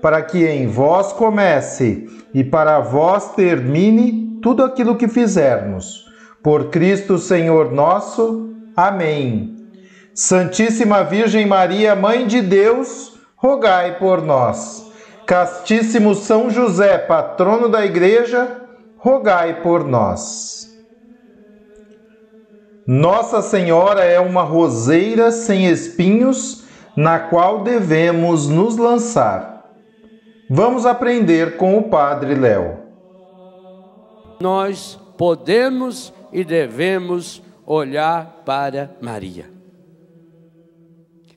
para que em vós comece e para vós termine tudo aquilo que fizermos. Por Cristo Senhor nosso. Amém. Santíssima Virgem Maria, Mãe de Deus, rogai por nós. Castíssimo São José, patrono da Igreja, rogai por nós. Nossa Senhora é uma roseira sem espinhos, na qual devemos nos lançar. Vamos aprender com o Padre Léo. Nós podemos e devemos olhar para Maria.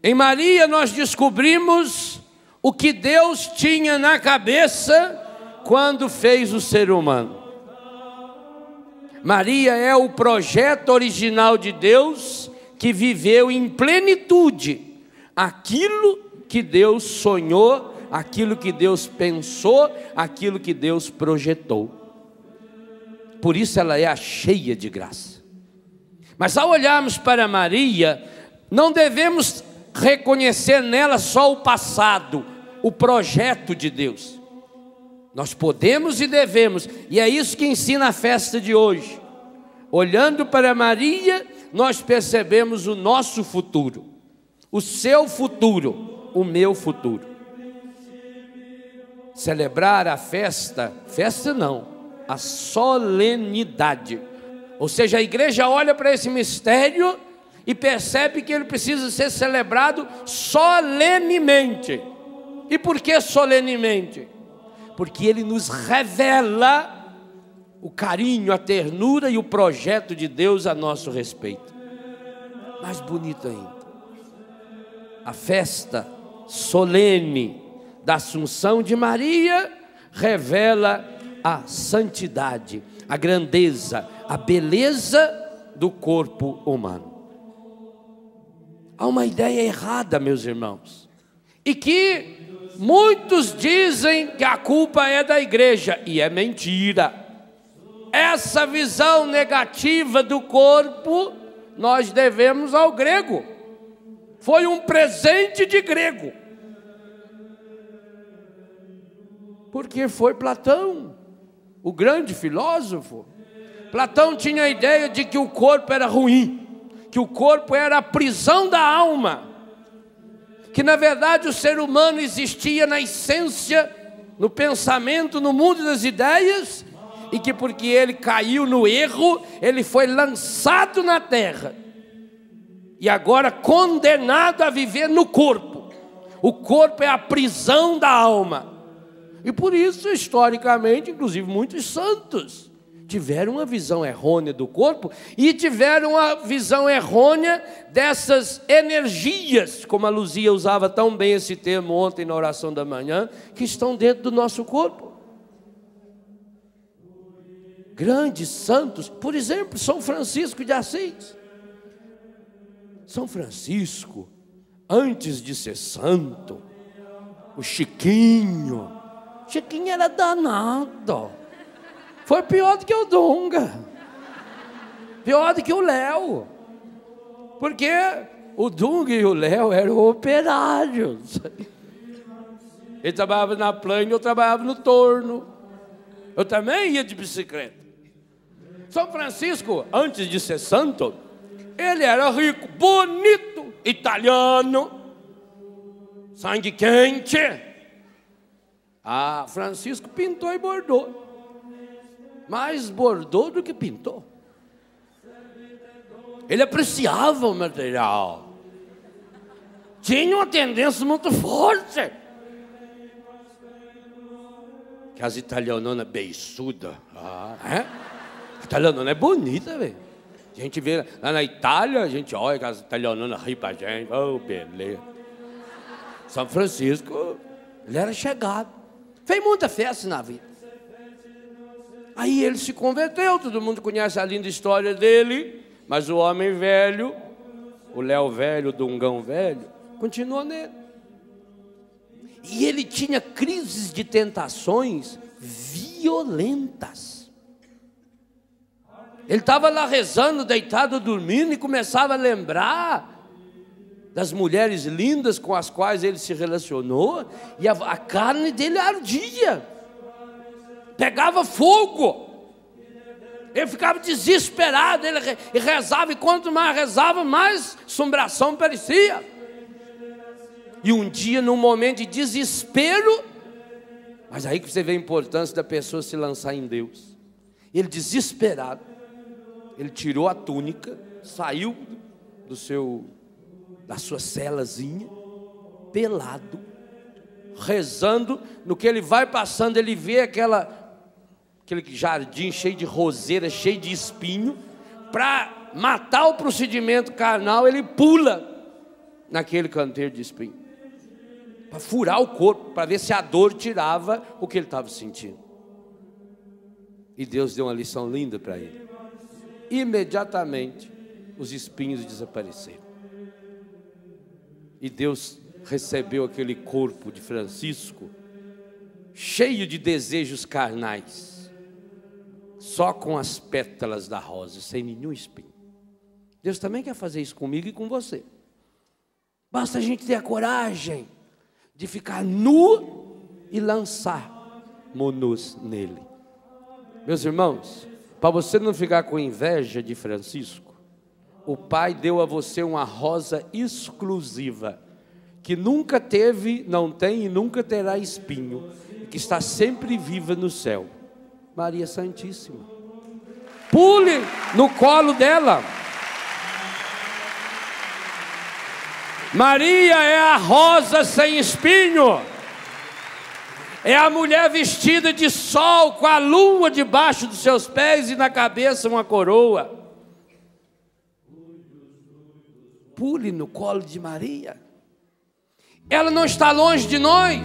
Em Maria nós descobrimos o que Deus tinha na cabeça quando fez o ser humano. Maria é o projeto original de Deus que viveu em plenitude aquilo que Deus sonhou aquilo que Deus pensou, aquilo que Deus projetou. Por isso ela é cheia de graça. Mas ao olharmos para Maria, não devemos reconhecer nela só o passado, o projeto de Deus. Nós podemos e devemos, e é isso que ensina a festa de hoje. Olhando para Maria, nós percebemos o nosso futuro, o seu futuro, o meu futuro celebrar a festa, festa não, a solenidade. Ou seja, a igreja olha para esse mistério e percebe que ele precisa ser celebrado solenemente. E por que solenemente? Porque ele nos revela o carinho, a ternura e o projeto de Deus a nosso respeito. Mais bonito ainda, a festa solene da Assunção de Maria revela a santidade, a grandeza, a beleza do corpo humano. Há uma ideia errada, meus irmãos, e que muitos dizem que a culpa é da igreja, e é mentira. Essa visão negativa do corpo nós devemos ao grego. Foi um presente de grego. Porque foi Platão, o grande filósofo. Platão tinha a ideia de que o corpo era ruim, que o corpo era a prisão da alma, que na verdade o ser humano existia na essência, no pensamento, no mundo das ideias, e que porque ele caiu no erro, ele foi lançado na terra e agora condenado a viver no corpo. O corpo é a prisão da alma. E por isso, historicamente, inclusive muitos santos tiveram uma visão errônea do corpo e tiveram uma visão errônea dessas energias, como a Luzia usava tão bem esse termo ontem na oração da manhã, que estão dentro do nosso corpo. Grandes santos, por exemplo, São Francisco de Assis. São Francisco, antes de ser santo, o Chiquinho, Chiquinho era danado. Foi pior do que o Dunga. Pior do que o Léo. Porque o Dunga e o Léo eram operários. Ele trabalhava na plana, eu trabalhava no torno. Eu também ia de bicicleta. São Francisco, antes de ser santo, ele era rico, bonito, italiano, sangue quente. Ah, Francisco pintou e bordou. Mais bordou do que pintou. Ele apreciava o material. Tinha uma tendência muito forte. Que as italianonas beiçudas. Ah, é? A italianona é bonita, velho. A gente vê lá na Itália, a gente olha que as italianonas riem pra gente. Oh, beleza. São Francisco, ele era chegado. Fez muita festa na vida. Aí ele se converteu, todo mundo conhece a linda história dele, mas o homem velho, o Léo velho, o Dungão velho, continuou nele. E ele tinha crises de tentações violentas. Ele estava lá rezando, deitado, dormindo, e começava a lembrar das mulheres lindas com as quais ele se relacionou, e a, a carne dele ardia pegava fogo. Ele ficava desesperado, ele rezava, e quanto mais rezava, mais assombração parecia. E um dia, num momento de desespero, mas aí que você vê a importância da pessoa se lançar em Deus. Ele desesperado, ele tirou a túnica, saiu do seu da sua celazinha, pelado, rezando, no que ele vai passando, ele vê aquela aquele jardim cheio de roseira, cheio de espinho, para matar o procedimento carnal, ele pula naquele canteiro de espinho. Para furar o corpo, para ver se a dor tirava o que ele estava sentindo. E Deus deu uma lição linda para ele. Imediatamente, os espinhos desapareceram. E Deus recebeu aquele corpo de Francisco, cheio de desejos carnais só com as pétalas da rosa, sem nenhum espinho. Deus também quer fazer isso comigo e com você. Basta a gente ter a coragem de ficar nu e lançar monus nele. Meus irmãos, para você não ficar com inveja de Francisco, o Pai deu a você uma rosa exclusiva, que nunca teve, não tem e nunca terá espinho, que está sempre viva no céu. Maria Santíssima. Pule no colo dela. Maria é a rosa sem espinho. É a mulher vestida de sol, com a lua debaixo dos seus pés e na cabeça uma coroa. Pule no colo de Maria. Ela não está longe de nós.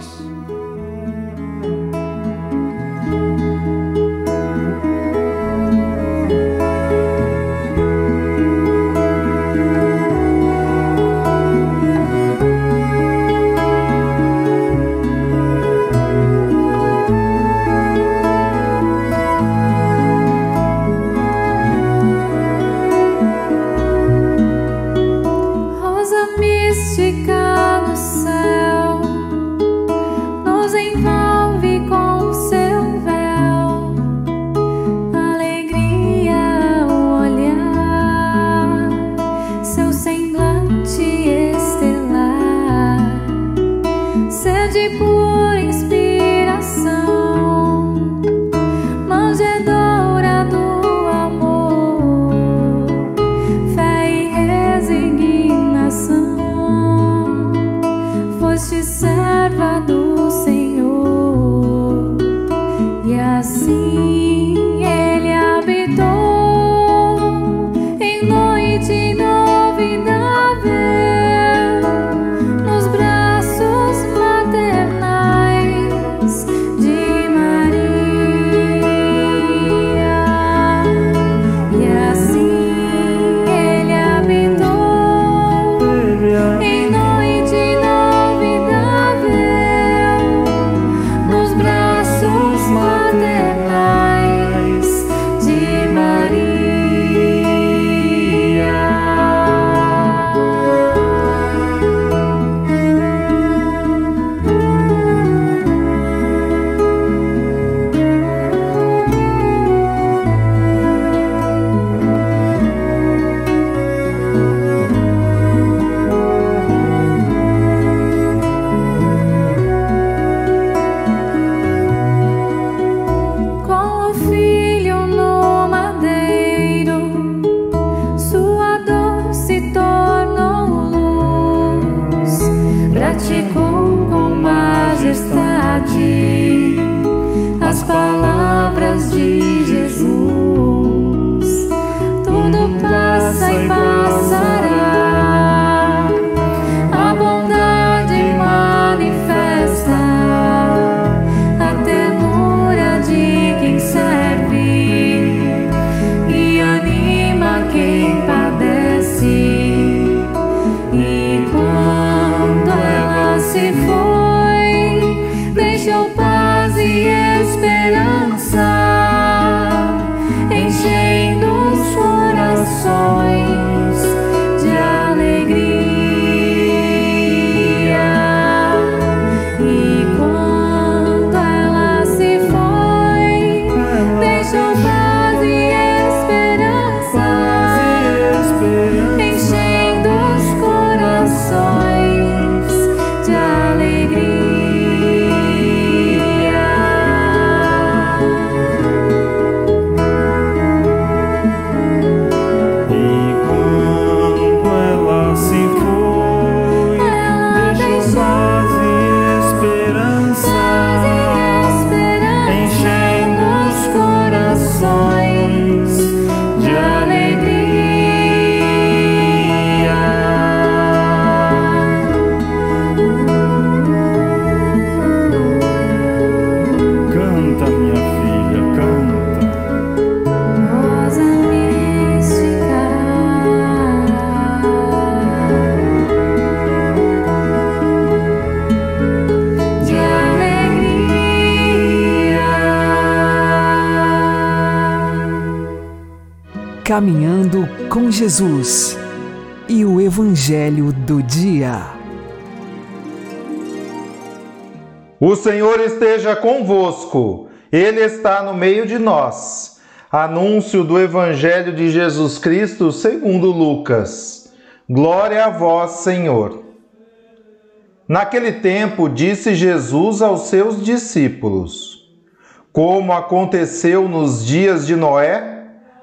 Jesus e o Evangelho do Dia. O Senhor esteja convosco, Ele está no meio de nós. Anúncio do Evangelho de Jesus Cristo segundo Lucas. Glória a vós, Senhor. Naquele tempo, disse Jesus aos seus discípulos: Como aconteceu nos dias de Noé,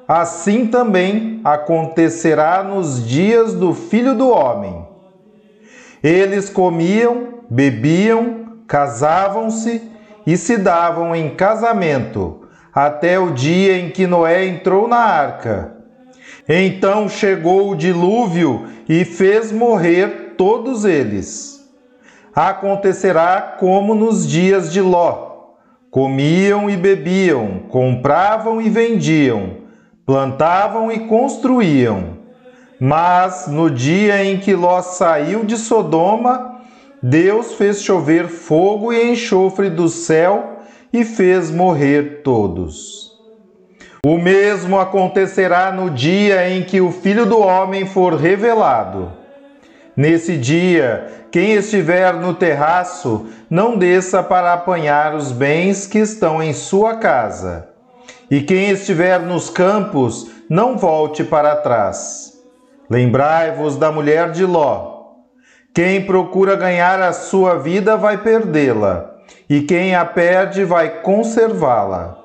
assim também acontecerá nos dias do Filho do Homem. Eles comiam, bebiam, casavam-se e se davam em casamento, até o dia em que Noé entrou na arca. Então chegou o dilúvio e fez morrer todos eles. Acontecerá como nos dias de Ló: comiam e bebiam, compravam e vendiam, plantavam e construíam. Mas no dia em que Ló saiu de Sodoma, Deus fez chover fogo e enxofre do céu e fez morrer todos. O mesmo acontecerá no dia em que o Filho do Homem for revelado. Nesse dia, quem estiver no terraço, não desça para apanhar os bens que estão em sua casa. E quem estiver nos campos, não volte para trás. Lembrai-vos da mulher de Ló. Quem procura ganhar a sua vida vai perdê-la, e quem a perde vai conservá-la.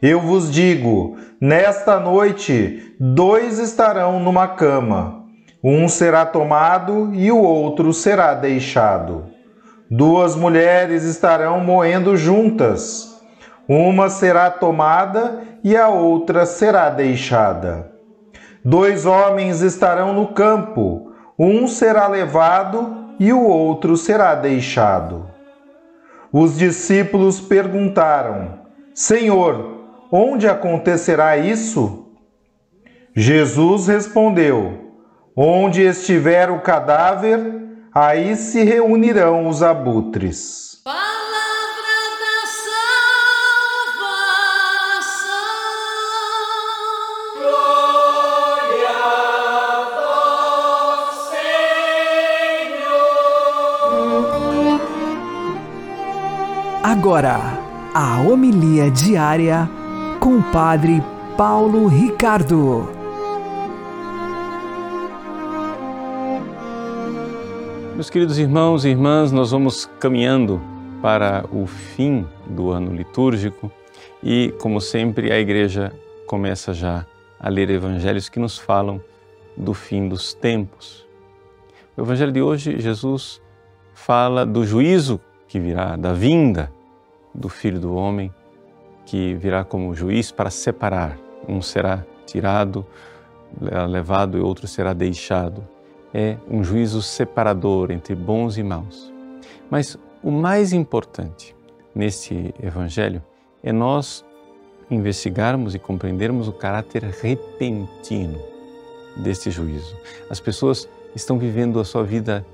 Eu vos digo: nesta noite, dois estarão numa cama. Um será tomado e o outro será deixado. Duas mulheres estarão moendo juntas. Uma será tomada e a outra será deixada. Dois homens estarão no campo. Um será levado e o outro será deixado. Os discípulos perguntaram: Senhor, onde acontecerá isso? Jesus respondeu: Onde estiver o cadáver, aí se reunirão os abutres. Agora, a homilia diária com o Padre Paulo Ricardo. Meus queridos irmãos e irmãs, nós vamos caminhando para o fim do ano litúrgico e, como sempre, a igreja começa já a ler evangelhos que nos falam do fim dos tempos. No evangelho de hoje, Jesus fala do juízo que virá, da vinda do Filho do Homem, que virá como juiz para separar. Um será tirado levado e outro será deixado. É um juízo separador entre bons e maus. Mas o mais importante nesse evangelho é nós investigarmos e compreendermos o caráter repentino deste juízo. As pessoas estão vivendo a sua vida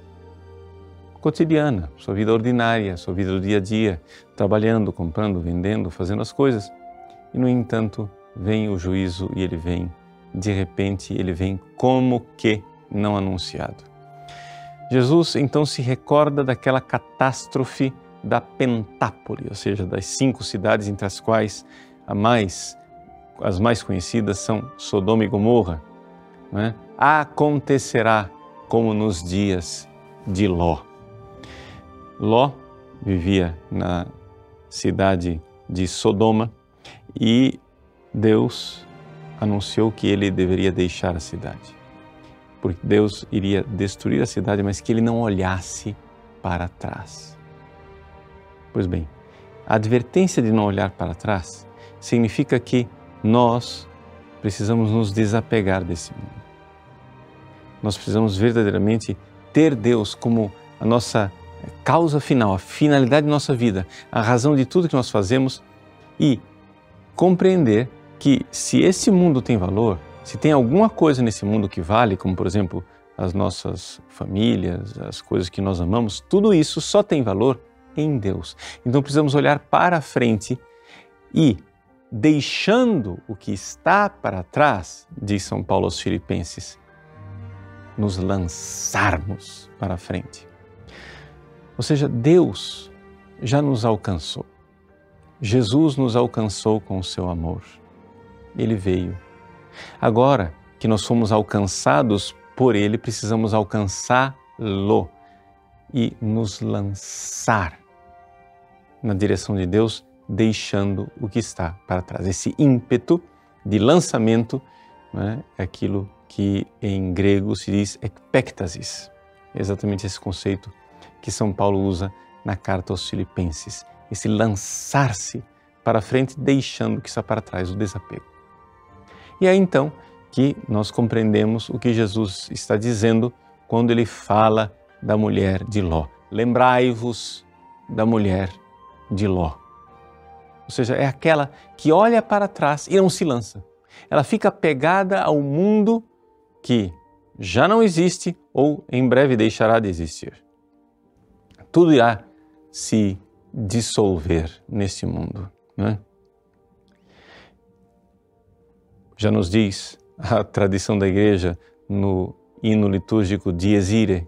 cotidiana, sua vida ordinária, sua vida do dia a dia, trabalhando, comprando, vendendo, fazendo as coisas. E no entanto, vem o juízo e ele vem de repente, ele vem como que não anunciado. Jesus então se recorda daquela catástrofe da Pentápole, ou seja, das cinco cidades entre as quais a mais, as mais conhecidas são Sodoma e Gomorra. Né? Acontecerá como nos dias de Ló. Ló vivia na cidade de Sodoma e Deus anunciou que ele deveria deixar a cidade. Porque Deus iria destruir a cidade, mas que ele não olhasse para trás. Pois bem, a advertência de não olhar para trás significa que nós precisamos nos desapegar desse mundo. Nós precisamos verdadeiramente ter Deus como a nossa causa final, a finalidade de nossa vida, a razão de tudo que nós fazemos e compreender que se esse mundo tem valor, se tem alguma coisa nesse mundo que vale, como por exemplo as nossas famílias, as coisas que nós amamos, tudo isso só tem valor em Deus. Então precisamos olhar para frente e, deixando o que está para trás, diz São Paulo aos Filipenses, nos lançarmos para frente. Ou seja, Deus já nos alcançou. Jesus nos alcançou com o seu amor ele veio. Agora que nós fomos alcançados por ele, precisamos alcançá-lo e nos lançar na direção de Deus, deixando o que está para trás. Esse ímpeto de lançamento né, é aquilo que em grego se diz ekpektasis. É exatamente esse conceito que São Paulo usa na carta aos Filipenses. Esse lançar-se para frente, deixando que está para trás, o desapego. E é então que nós compreendemos o que Jesus está dizendo quando ele fala da mulher de Ló. Lembrai-vos da mulher de Ló. Ou seja, é aquela que olha para trás e não se lança. Ela fica pegada ao mundo que já não existe ou em breve deixará de existir. Tudo irá se dissolver nesse mundo. Não é? Já nos diz a tradição da igreja no hino litúrgico Dies Irae.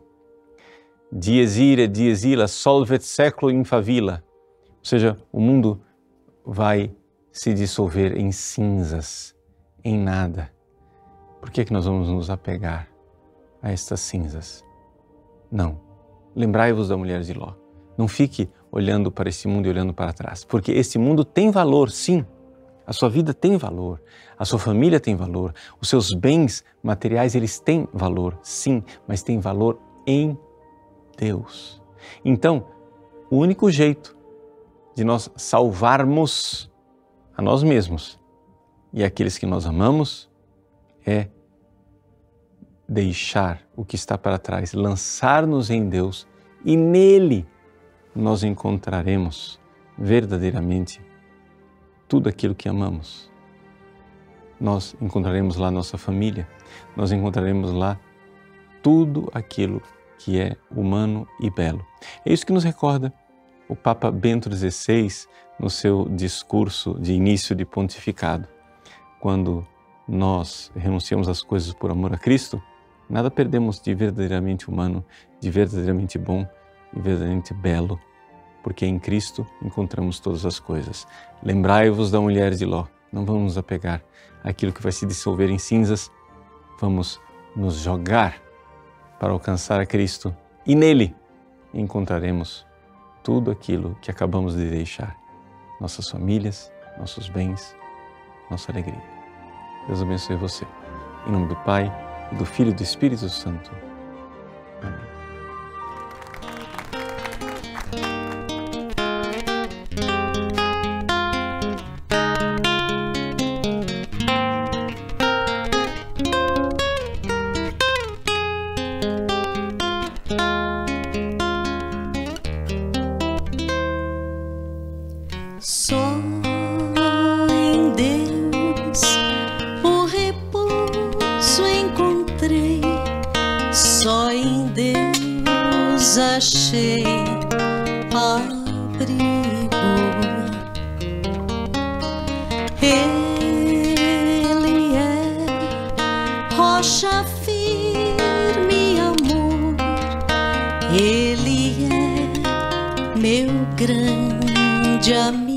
Dies Irae, Dies Illa, solvet seclo in favilla. Ou seja, o mundo vai se dissolver em cinzas, em nada. Por que, é que nós vamos nos apegar a estas cinzas? Não. Lembrai-vos da mulher de Ló. Não fique olhando para esse mundo e olhando para trás, porque esse mundo tem valor, sim. A sua vida tem valor, a sua família tem valor, os seus bens materiais eles têm valor, sim, mas tem valor em Deus. Então, o único jeito de nós salvarmos a nós mesmos e aqueles que nós amamos é deixar o que está para trás, lançar-nos em Deus e nele nós encontraremos verdadeiramente tudo aquilo que amamos. Nós encontraremos lá nossa família, nós encontraremos lá tudo aquilo que é humano e belo. É isso que nos recorda o Papa Bento XVI no seu discurso de início de pontificado. Quando nós renunciamos às coisas por amor a Cristo, nada perdemos de verdadeiramente humano, de verdadeiramente bom e verdadeiramente belo porque em Cristo encontramos todas as coisas. Lembrai-vos da mulher de Ló. Não vamos nos apegar àquilo que vai se dissolver em cinzas. Vamos nos jogar para alcançar a Cristo e nele encontraremos tudo aquilo que acabamos de deixar: nossas famílias, nossos bens, nossa alegria. Deus abençoe você. Em nome do Pai, do Filho e do Espírito Santo. Amém. Grande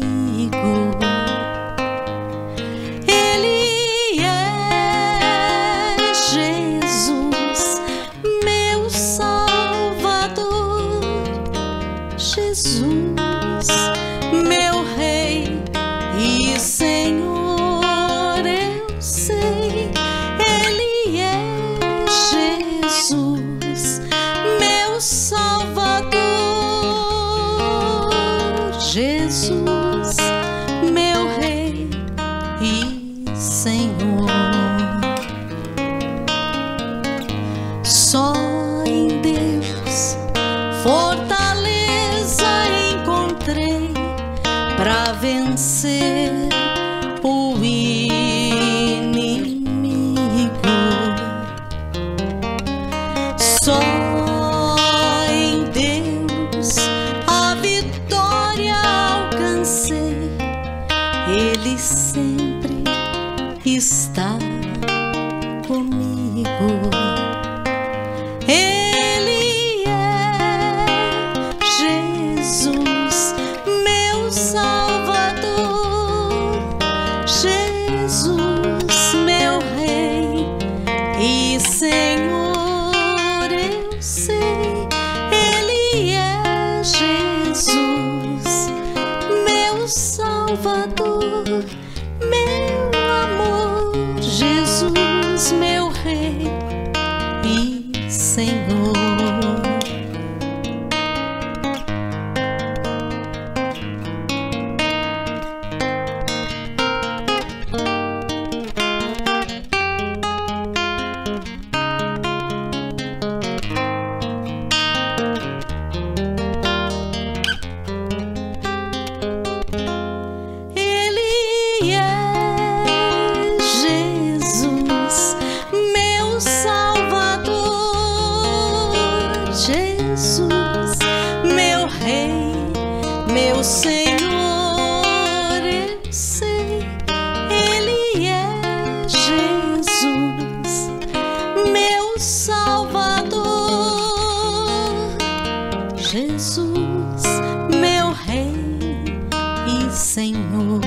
Senhor.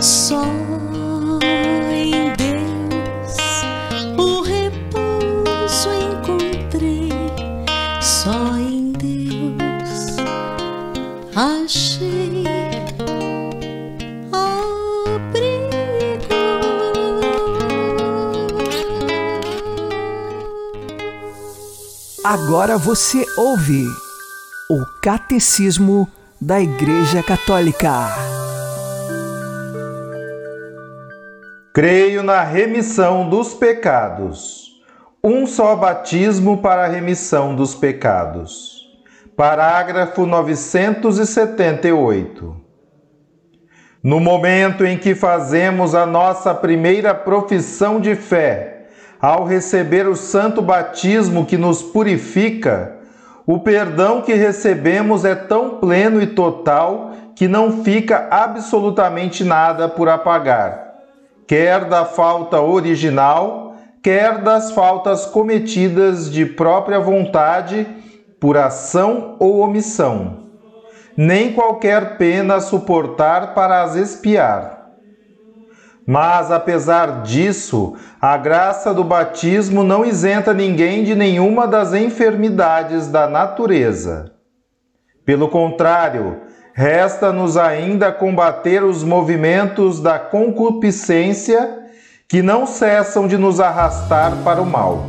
Só em Deus o repouso encontrei. Só em Deus achei abrigo. Agora você ouve Catecismo da Igreja Católica. Creio na remissão dos pecados. Um só batismo para a remissão dos pecados. Parágrafo 978. No momento em que fazemos a nossa primeira profissão de fé, ao receber o santo batismo que nos purifica, o perdão que recebemos é tão pleno e total que não fica absolutamente nada por apagar quer da falta original, quer das faltas cometidas de própria vontade, por ação ou omissão, nem qualquer pena suportar para as expiar. Mas, apesar disso, a graça do batismo não isenta ninguém de nenhuma das enfermidades da natureza. Pelo contrário, resta-nos ainda combater os movimentos da concupiscência que não cessam de nos arrastar para o mal.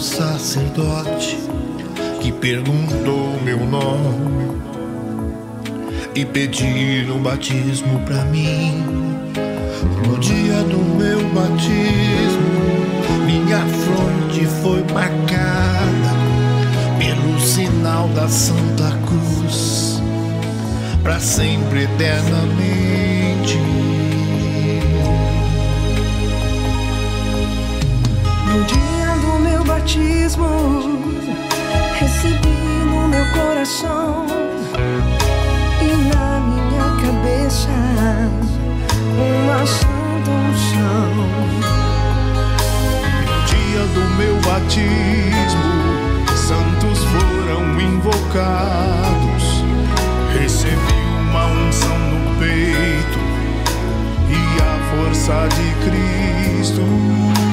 Sacerdote que perguntou meu nome e pediram batismo pra mim. No dia do meu batismo, minha fronte foi marcada pelo sinal da Santa Cruz, para sempre eternamente. Batismo, recebi no meu coração e na minha cabeça uma santa unção. No dia do meu batismo, santos foram invocados. Recebi uma unção no peito e a força de Cristo.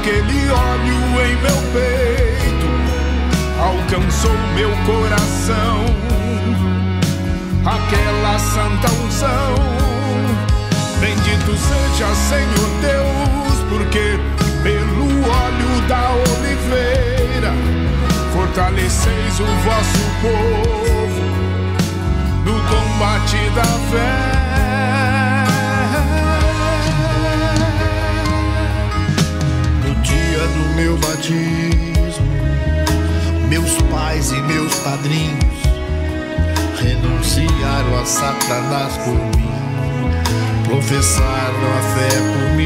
Aquele óleo em meu peito, alcançou meu coração aquela santa unção. Bendito seja Senhor Deus, porque pelo óleo da oliveira fortaleceis o vosso povo no combate da fé. Meu batismo, meus pais e meus padrinhos renunciaram a Satanás por mim, professaram a fé por mim.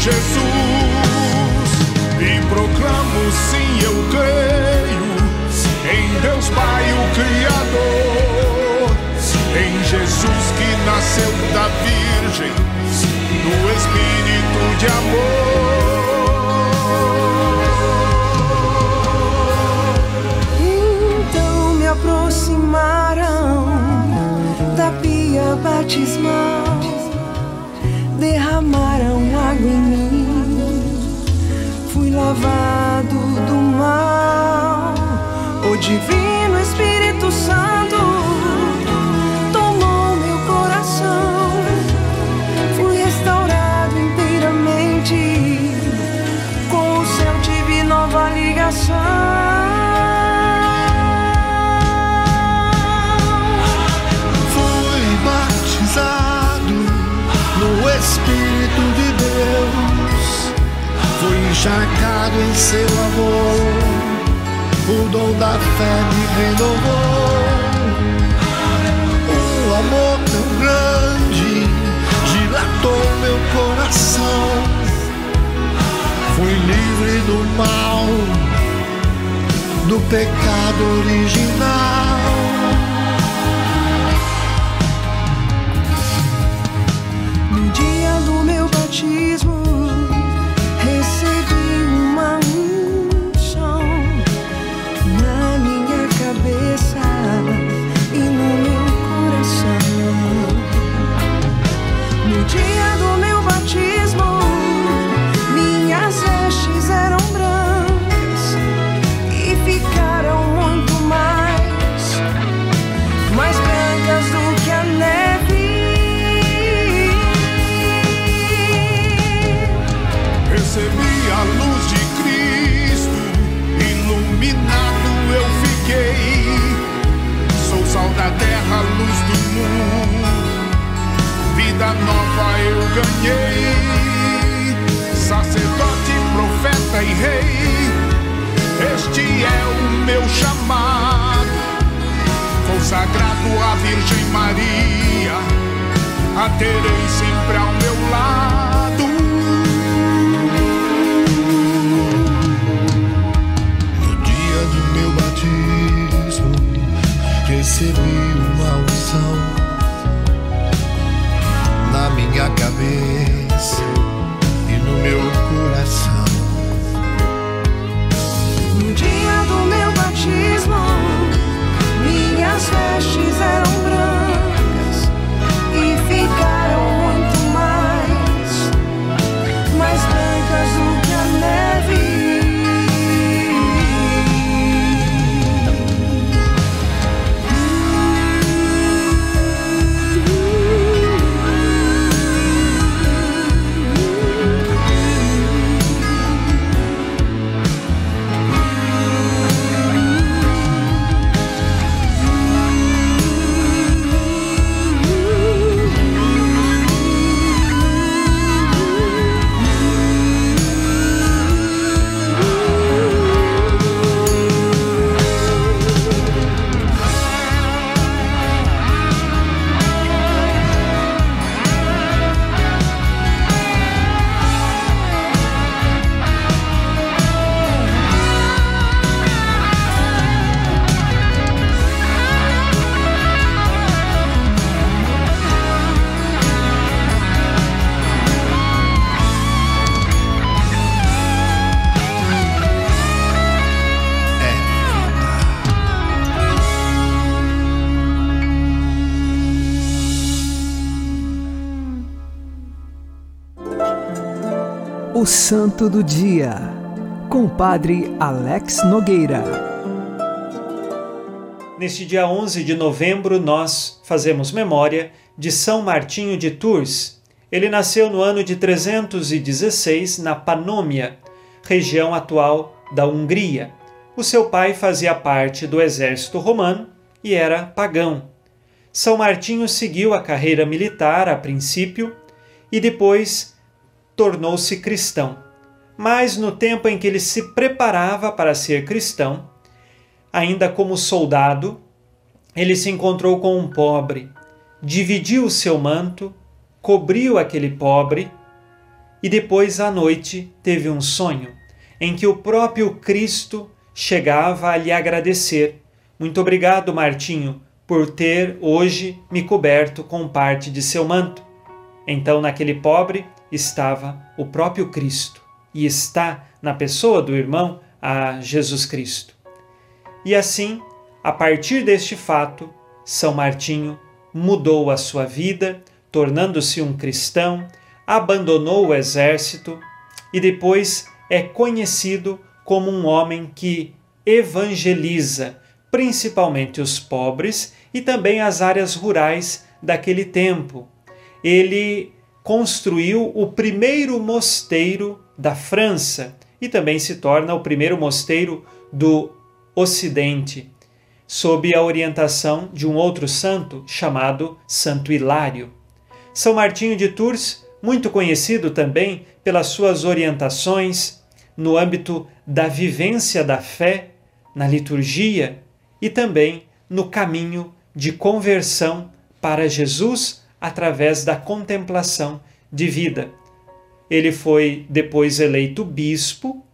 Jesus. E proclamo sim, eu creio em Deus Pai, o Criador, em Jesus que nasceu da Virgem, no Espírito de amor. Então me aproximaram da pia batismal, derramaram água em mim, fui lavado do mal. O Divino Espírito Santo tomou meu coração, fui restaurado inteiramente, com o céu tive nova ligação. Encharcado em seu amor. O dom da fé me renovou. Um amor tão grande dilatou meu coração. Fui livre do mal, do pecado original. No dia do meu batismo, eu ganhei. Sacerdote, profeta e rei, este é o meu chamado. Consagrado à Virgem Maria, a terei sempre ao meu lado. No dia do meu batismo, recebi minha cabeça e no meu coração. um dia do meu batismo. O Santo do Dia, com Padre Alex Nogueira. Neste dia 11 de novembro, nós fazemos memória de São Martinho de Tours. Ele nasceu no ano de 316 na Panômia, região atual da Hungria. O seu pai fazia parte do exército romano e era pagão. São Martinho seguiu a carreira militar a princípio e depois tornou-se cristão. Mas no tempo em que ele se preparava para ser cristão, ainda como soldado, ele se encontrou com um pobre, dividiu o seu manto, cobriu aquele pobre e depois à noite teve um sonho em que o próprio Cristo chegava a lhe agradecer. Muito obrigado, Martinho, por ter hoje me coberto com parte de seu manto. Então, naquele pobre estava o próprio Cristo e está na pessoa do irmão a Jesus Cristo. E assim, a partir deste fato, São Martinho mudou a sua vida, tornando-se um cristão, abandonou o exército e depois é conhecido como um homem que evangeliza principalmente os pobres e também as áreas rurais daquele tempo. Ele construiu o primeiro mosteiro da França e também se torna o primeiro mosteiro do Ocidente, sob a orientação de um outro santo chamado Santo Hilário. São Martinho de Tours, muito conhecido também pelas suas orientações no âmbito da vivência da fé, na liturgia e também no caminho de conversão para Jesus através da contemplação de vida. Ele foi depois eleito bispo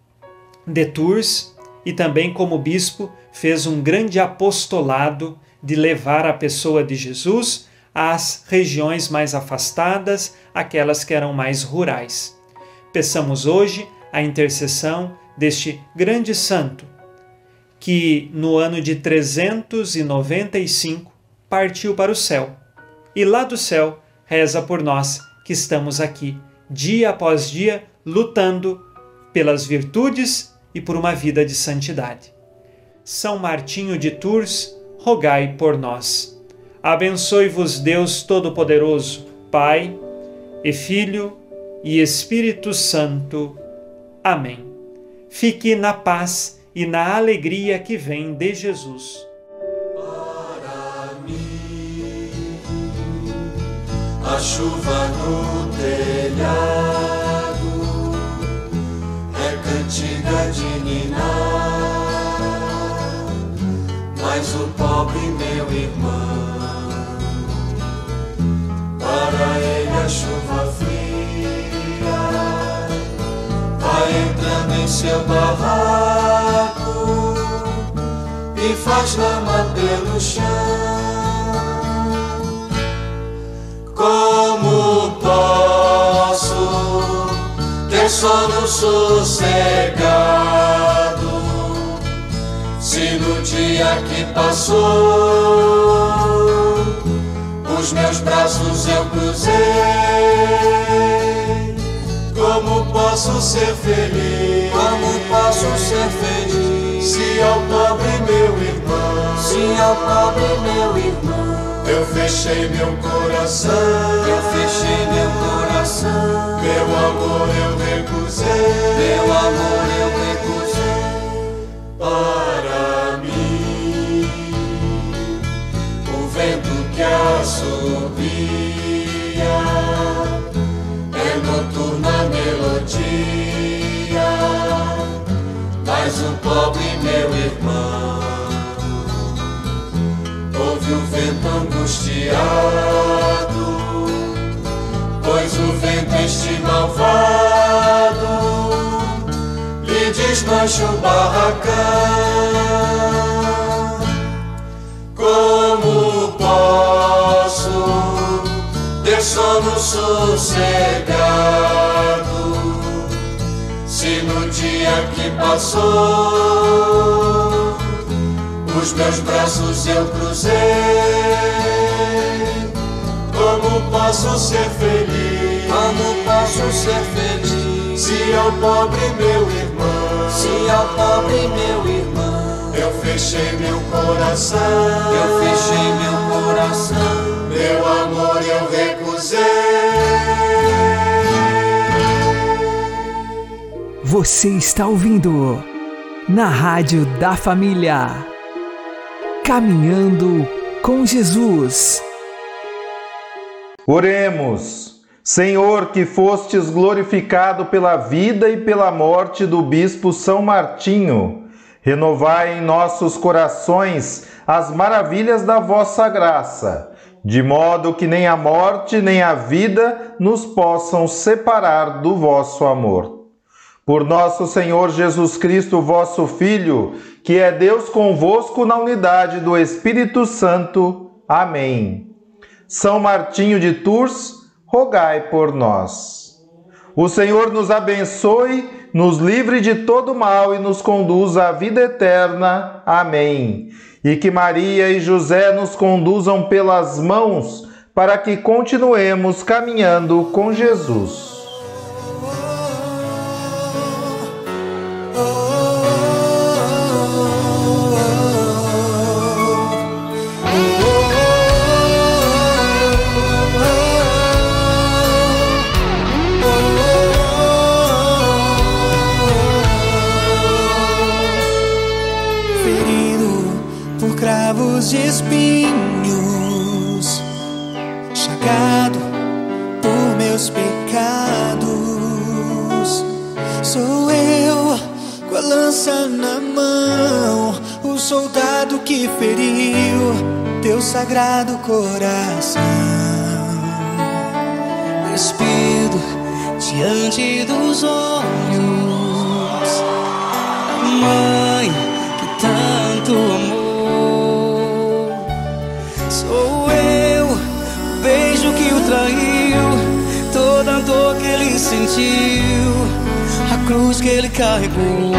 de Tours e também, como bispo, fez um grande apostolado de levar a pessoa de Jesus às regiões mais afastadas, aquelas que eram mais rurais. Peçamos hoje a intercessão deste grande santo, que no ano de 395 partiu para o céu e lá do céu reza por nós que estamos aqui, dia após dia, lutando pelas virtudes e por uma vida de santidade. São Martinho de Tours, rogai por nós. Abençoe-vos Deus Todo-Poderoso, Pai e Filho e Espírito Santo. Amém. Fique na paz e na alegria que vem de Jesus. A chuva no telhado é cantiga de ninar, mas o pobre meu irmão, para ele a chuva fria vai entrando em seu barraco e faz lama pelo chão. Como posso ter sono sossegado se no dia que passou os meus braços eu cruzei? Como posso ser feliz? Como posso ser feliz? Se ao pobre meu irmão, se ao pobre meu irmão, eu fechei meu coração, eu fechei meu coração, meu amor eu recusei, meu amor eu recusei. Para mim. O vento que assobia é noturna melodia, mas o pobre meu irmão ouve o vento angustiado, pois o vento este malvado lhe desmancha o barracão. Como posso ter sono sossegado se no dia que passou os meus braços eu cruzei? Como posso ser feliz? Como posso ser feliz? Se ao pobre meu irmão, se ao pobre meu irmão, eu fechei meu coração, eu fechei meu coração, meu amor eu recusei. Você está ouvindo na Rádio da Família. Caminhando com Jesus. Oremos. Senhor, que fostes glorificado pela vida e pela morte do bispo São Martinho, renovai em nossos corações as maravilhas da vossa graça, de modo que nem a morte nem a vida nos possam separar do vosso amor. Por nosso Senhor Jesus Cristo, vosso Filho, que é Deus convosco na unidade do Espírito Santo. Amém. São Martinho de Tours, rogai por nós. O Senhor nos abençoe, nos livre de todo mal e nos conduza à vida eterna. Amém. E que Maria e José nos conduzam pelas mãos para que continuemos caminhando com Jesus. Espinhos, chagado por meus pecados. Sou eu com a lança na mão, o soldado que feriu teu sagrado coração. Despido diante dos olhos da sentiu, a cruz que ele carregou.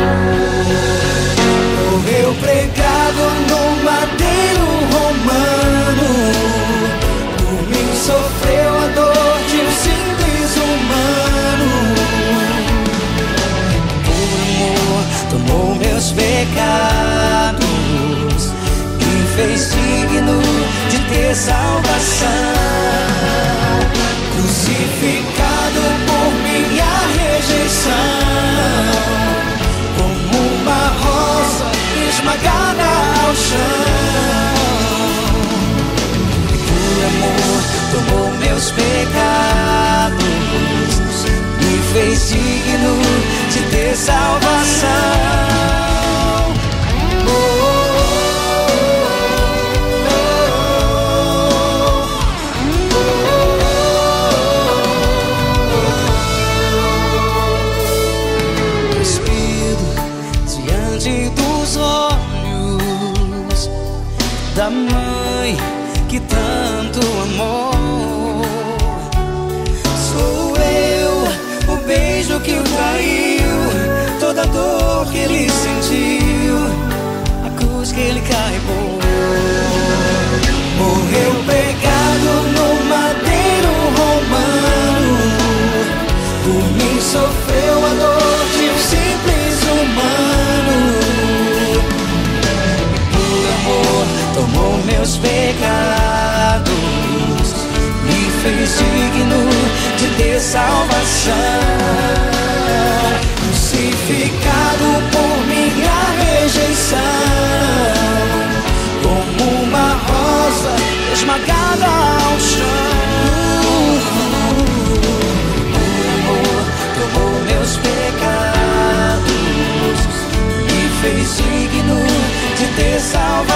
Morreu pregado no madeiro romano, por mim sofreu a dor de um simples humano. Por amor tomou meus pecados e fez digno de ter salvação. Crucificado rejeição, como uma rosa esmagada ao chão. Por amor tomou meus pecados me fez digno de ter salvação. Digno de ter salvação. Crucificado por minha rejeição, como uma rosa esmagada ao chão. Por amor tomou meus pecados, me fez digno de ter salvação.